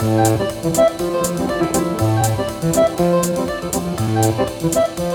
Thank you.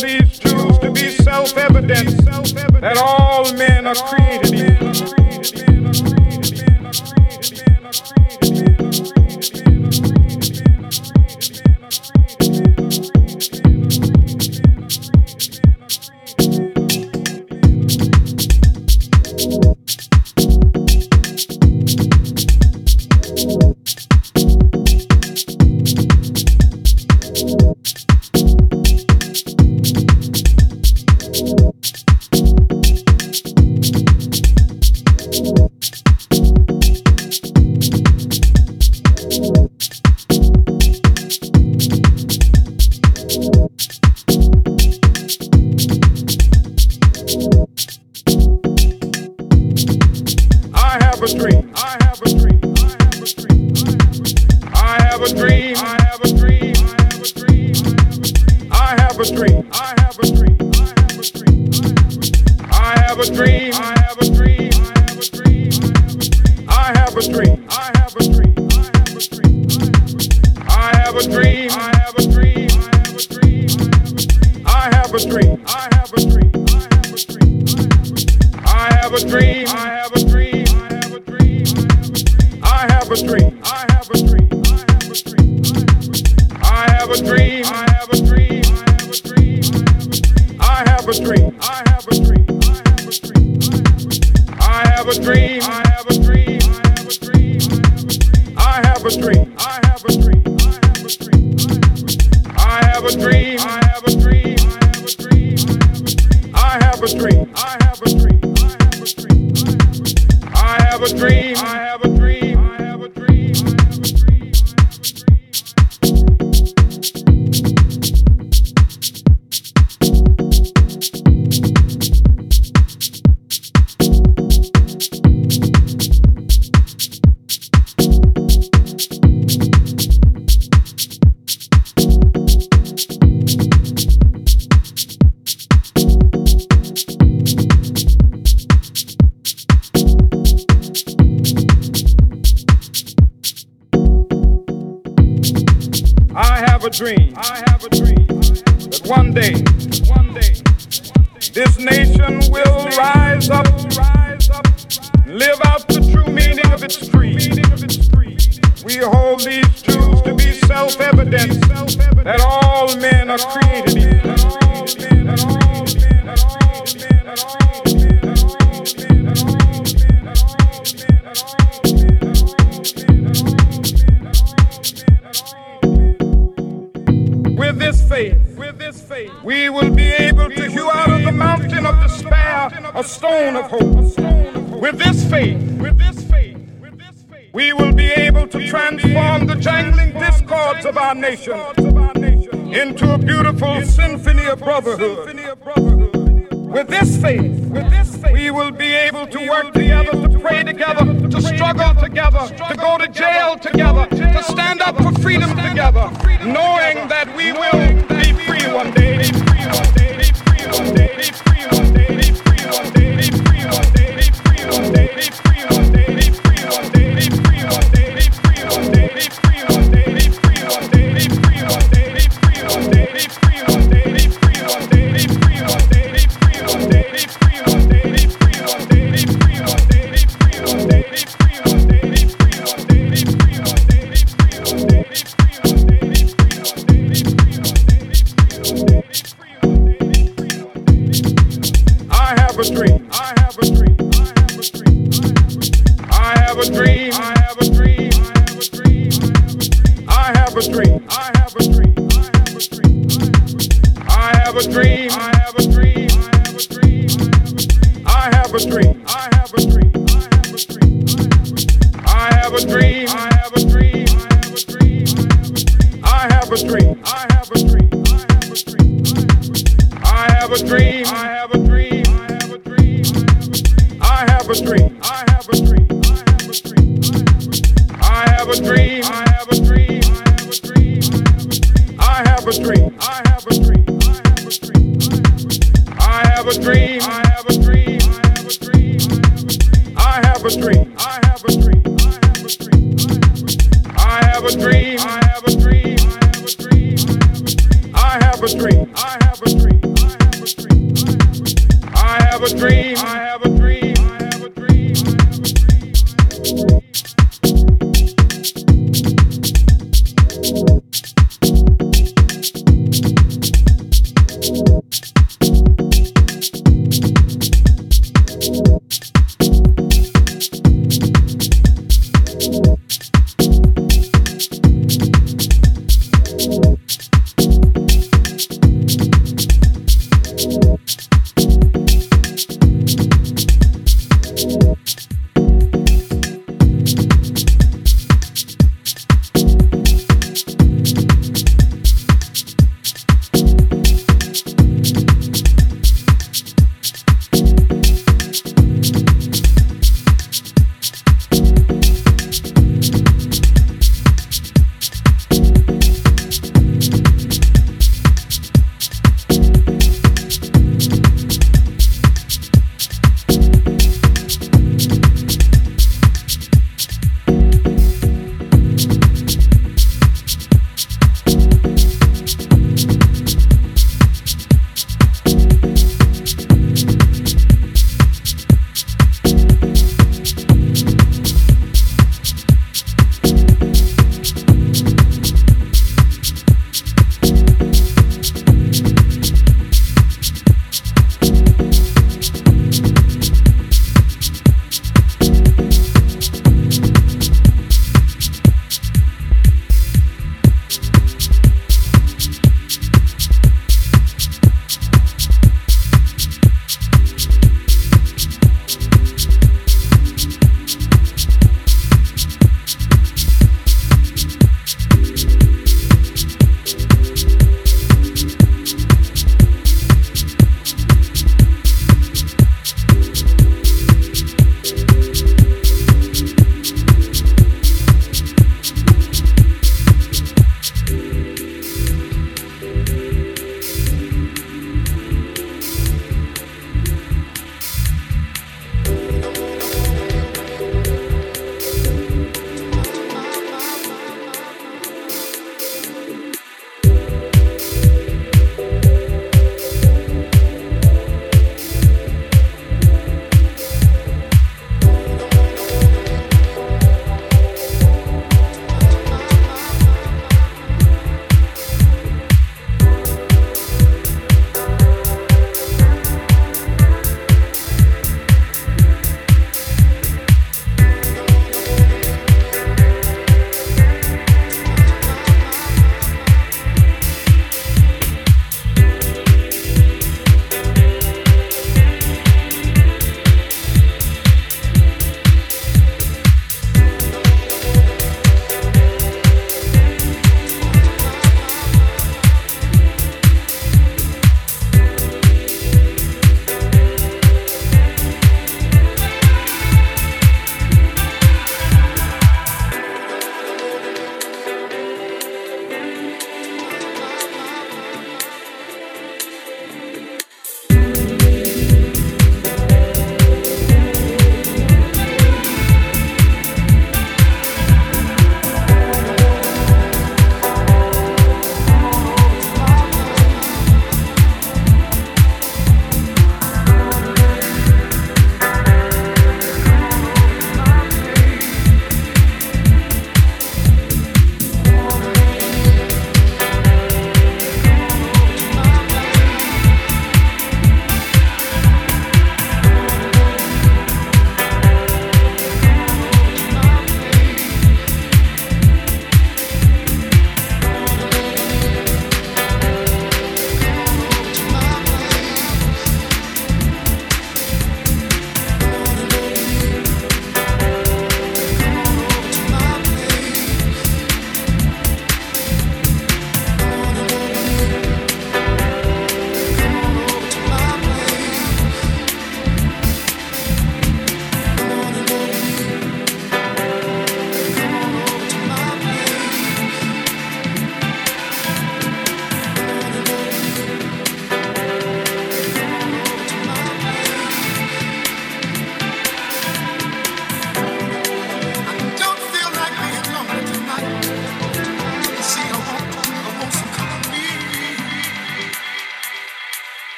these truths to be self-evident that all men are created equal. dream